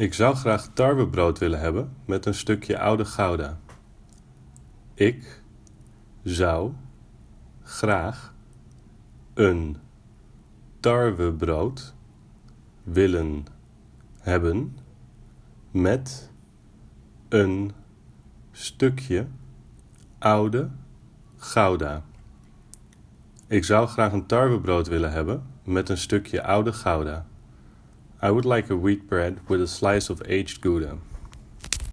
Ik zou graag tarwebrood willen hebben met een stukje oude gouda. Ik zou graag een tarwebrood willen hebben met een stukje oude gouda. Ik zou graag een tarwebrood willen hebben met een stukje oude gouda. I would like a wheat bread with a slice of aged gouda.